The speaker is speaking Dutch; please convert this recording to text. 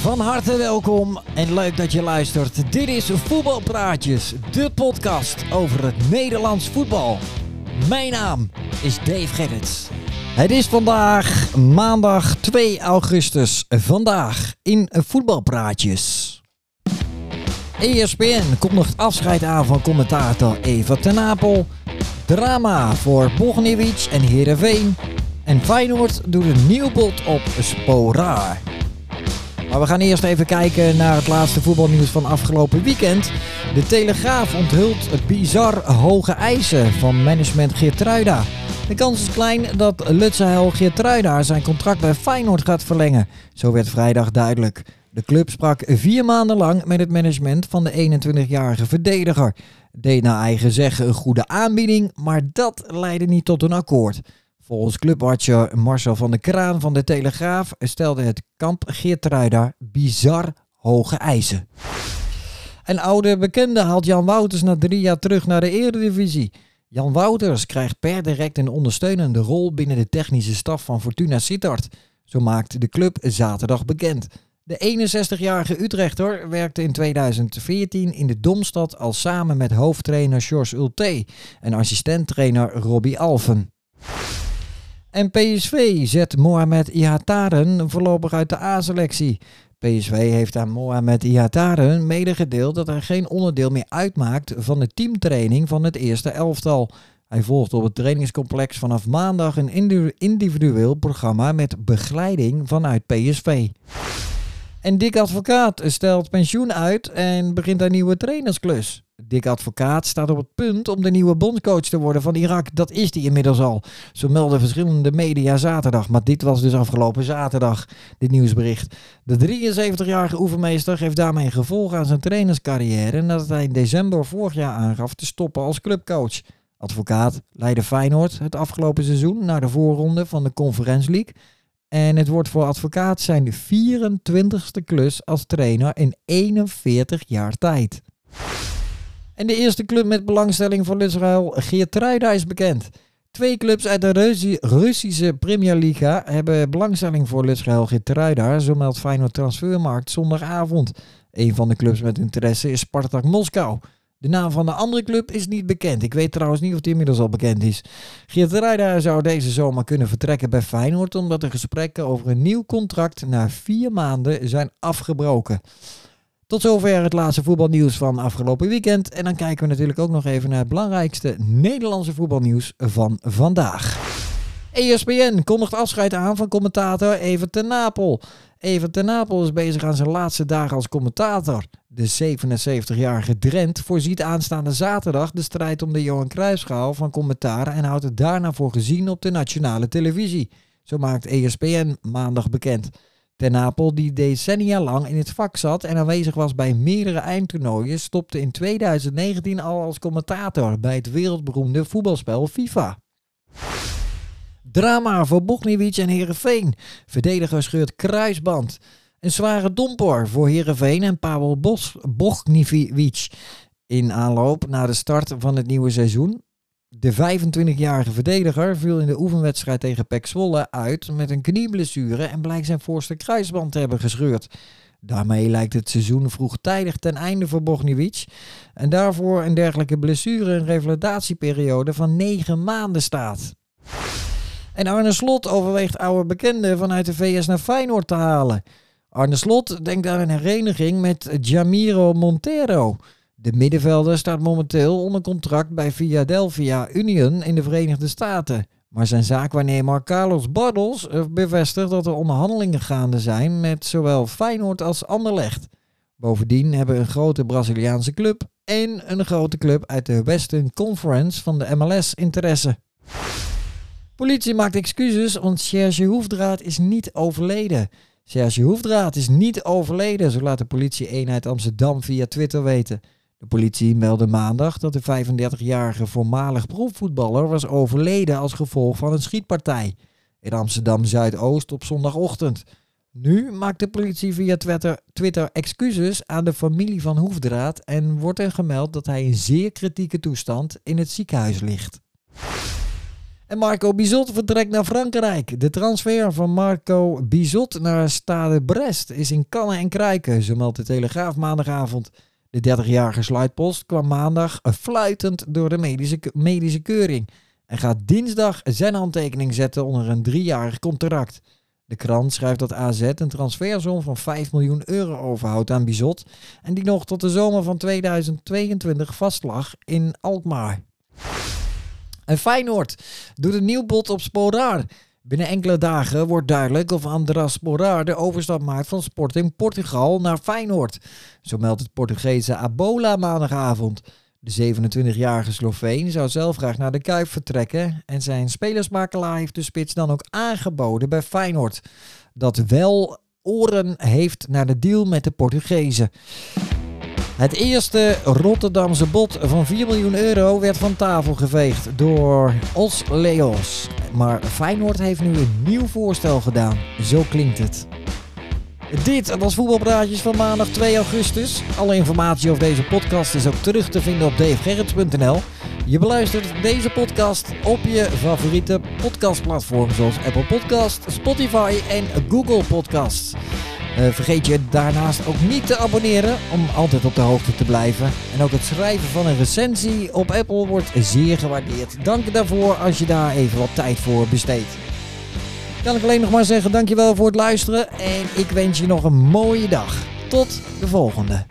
Van harte welkom en leuk dat je luistert. Dit is Voetbalpraatjes, de podcast over het Nederlands voetbal. Mijn naam is Dave Gerrits. Het is vandaag maandag 2 augustus. Vandaag in Voetbalpraatjes. ESPN kondigt afscheid aan van commentator Eva ten Napel. Drama voor Bogniewicz en Heerenveen. En Feyenoord doet een nieuw bod op Sporaar. Maar we gaan eerst even kijken naar het laatste voetbalnieuws van afgelopen weekend. De Telegraaf onthult bizar hoge eisen van management Geertruida. De kans is klein dat Lutzeheil Geertruida zijn contract bij Feyenoord gaat verlengen. Zo werd vrijdag duidelijk. De club sprak vier maanden lang met het management van de 21-jarige verdediger. Deed naar eigen zeggen een goede aanbieding, maar dat leidde niet tot een akkoord. Volgens clubwatcher Marcel van der Kraan van de Telegraaf stelde het kamp Geertruida bizar hoge eisen. Een oude bekende haalt Jan Wouters na drie jaar terug naar de Eredivisie. Jan Wouters krijgt per direct een ondersteunende rol binnen de technische staf van Fortuna Sittard. Zo maakt de club zaterdag bekend. De 61-jarige Utrechter werkte in 2014 in de Domstad al samen met hoofdtrainer George Ulte en assistenttrainer Robbie Alfen. En PSV zet Mohamed Ihataren voorlopig uit de A-selectie. PSV heeft aan Mohamed Ihataren medegedeeld dat hij geen onderdeel meer uitmaakt van de teamtraining van het eerste elftal. Hij volgt op het trainingscomplex vanaf maandag een individueel programma met begeleiding vanuit PSV. En Dick Advocaat stelt pensioen uit en begint een nieuwe trainersklus. Dick Advocaat staat op het punt om de nieuwe bondscoach te worden van Irak. Dat is hij inmiddels al. Zo melden verschillende media zaterdag. Maar dit was dus afgelopen zaterdag, dit nieuwsbericht. De 73-jarige oefenmeester geeft daarmee een gevolg aan zijn trainerscarrière... nadat hij in december vorig jaar aangaf te stoppen als clubcoach. Advocaat leidde Feyenoord het afgelopen seizoen naar de voorronde van de Conference League... En het wordt voor advocaat zijn de 24ste klus als trainer in 41 jaar tijd. En de eerste club met belangstelling voor Israël, Geertruida, is bekend. Twee clubs uit de Russische Premier Liga hebben belangstelling voor Israël Geertruida, zo meldt Feyenoord Transfermarkt zondagavond. Een van de clubs met interesse is Spartak Moskou. De naam van de andere club is niet bekend. Ik weet trouwens niet of die inmiddels al bekend is. Geert zou deze zomer kunnen vertrekken bij Feyenoord... omdat de gesprekken over een nieuw contract na vier maanden zijn afgebroken. Tot zover het laatste voetbalnieuws van afgelopen weekend. En dan kijken we natuurlijk ook nog even naar het belangrijkste Nederlandse voetbalnieuws van vandaag. ESPN kondigt afscheid aan van commentator Evert ten Napel. Evert ten Napel is bezig aan zijn laatste dagen als commentator. De 77-jarige Drent voorziet aanstaande zaterdag de strijd om de Johan Cruijffschaal van commentaar en houdt het daarna voor gezien op de nationale televisie. Zo maakt ESPN maandag bekend. Ten Napel, die decennia lang in het vak zat en aanwezig was bij meerdere eindtoernooien, stopte in 2019 al als commentator bij het wereldberoemde voetbalspel FIFA. Drama voor Bogniewicz en Herenveen. Verdediger scheurt kruisband. Een zware domper voor Herenveen en Pavel Bogniewicz. In aanloop naar de start van het nieuwe seizoen. De 25-jarige verdediger viel in de oefenwedstrijd tegen Pek Zwolle uit met een knieblessure en blijkt zijn voorste kruisband te hebben gescheurd. Daarmee lijkt het seizoen vroegtijdig ten einde voor Bogniewicz. En daarvoor een dergelijke blessure een revalidatieperiode van 9 maanden staat. En Arne Slot overweegt oude bekenden vanuit de VS naar Feyenoord te halen. Arne Slot denkt aan een hereniging met Jamiro Montero. De middenvelder staat momenteel onder contract bij Philadelphia Union in de Verenigde Staten. Maar zijn zaakwaarnemer Carlos Bartels bevestigt dat er onderhandelingen gaande zijn met zowel Feyenoord als Anderlecht. Bovendien hebben een grote Braziliaanse club en een grote club uit de Western Conference van de MLS interesse. Politie maakt excuses, want Serge Hoefdraad is niet overleden. Serge Hoefdraad is niet overleden, zo laat de politie-eenheid Amsterdam via Twitter weten. De politie meldde maandag dat de 35-jarige voormalig profvoetballer was overleden als gevolg van een schietpartij in Amsterdam Zuidoost op zondagochtend. Nu maakt de politie via Twitter, excuses aan de familie van Hoefdraad en wordt er gemeld dat hij in zeer kritieke toestand in het ziekenhuis ligt. En Marco Bizot vertrekt naar Frankrijk. De transfer van Marco Bizot naar Stade Brest is in kannen en kruiken, zo meldt de Telegraaf maandagavond. De 30-jarige sluitpost kwam maandag fluitend door de medische, medische keuring en gaat dinsdag zijn handtekening zetten onder een driejarig contract. De krant schrijft dat AZ een transfersom van 5 miljoen euro overhoudt aan Bizot en die nog tot de zomer van 2022 vastlag in Alkmaar. En Feyenoord doet een nieuw bod op Sporar. Binnen enkele dagen wordt duidelijk of Andras Sporar de overstap maakt van Sporting Portugal naar Feyenoord. Zo meldt het Portugese Abola maandagavond. De 27-jarige Sloveen zou zelf graag naar de Kuip vertrekken en zijn spelersmakelaar heeft de spits dan ook aangeboden bij Feyenoord. Dat wel oren heeft naar de deal met de Portugezen. Het eerste Rotterdamse bod van 4 miljoen euro werd van tafel geveegd door Os Leos. Maar Feyenoord heeft nu een nieuw voorstel gedaan. Zo klinkt het. Dit was Voetbalpraatjes van maandag 2 augustus. Alle informatie over deze podcast is ook terug te vinden op davegerrits.nl. Je beluistert deze podcast op je favoriete podcastplatform zoals Apple Podcast, Spotify en Google Podcasts. Uh, vergeet je daarnaast ook niet te abonneren om altijd op de hoogte te blijven. En ook het schrijven van een recensie op Apple wordt zeer gewaardeerd. Dank daarvoor als je daar even wat tijd voor besteedt. Kan ik alleen nog maar zeggen dankjewel voor het luisteren en ik wens je nog een mooie dag. Tot de volgende.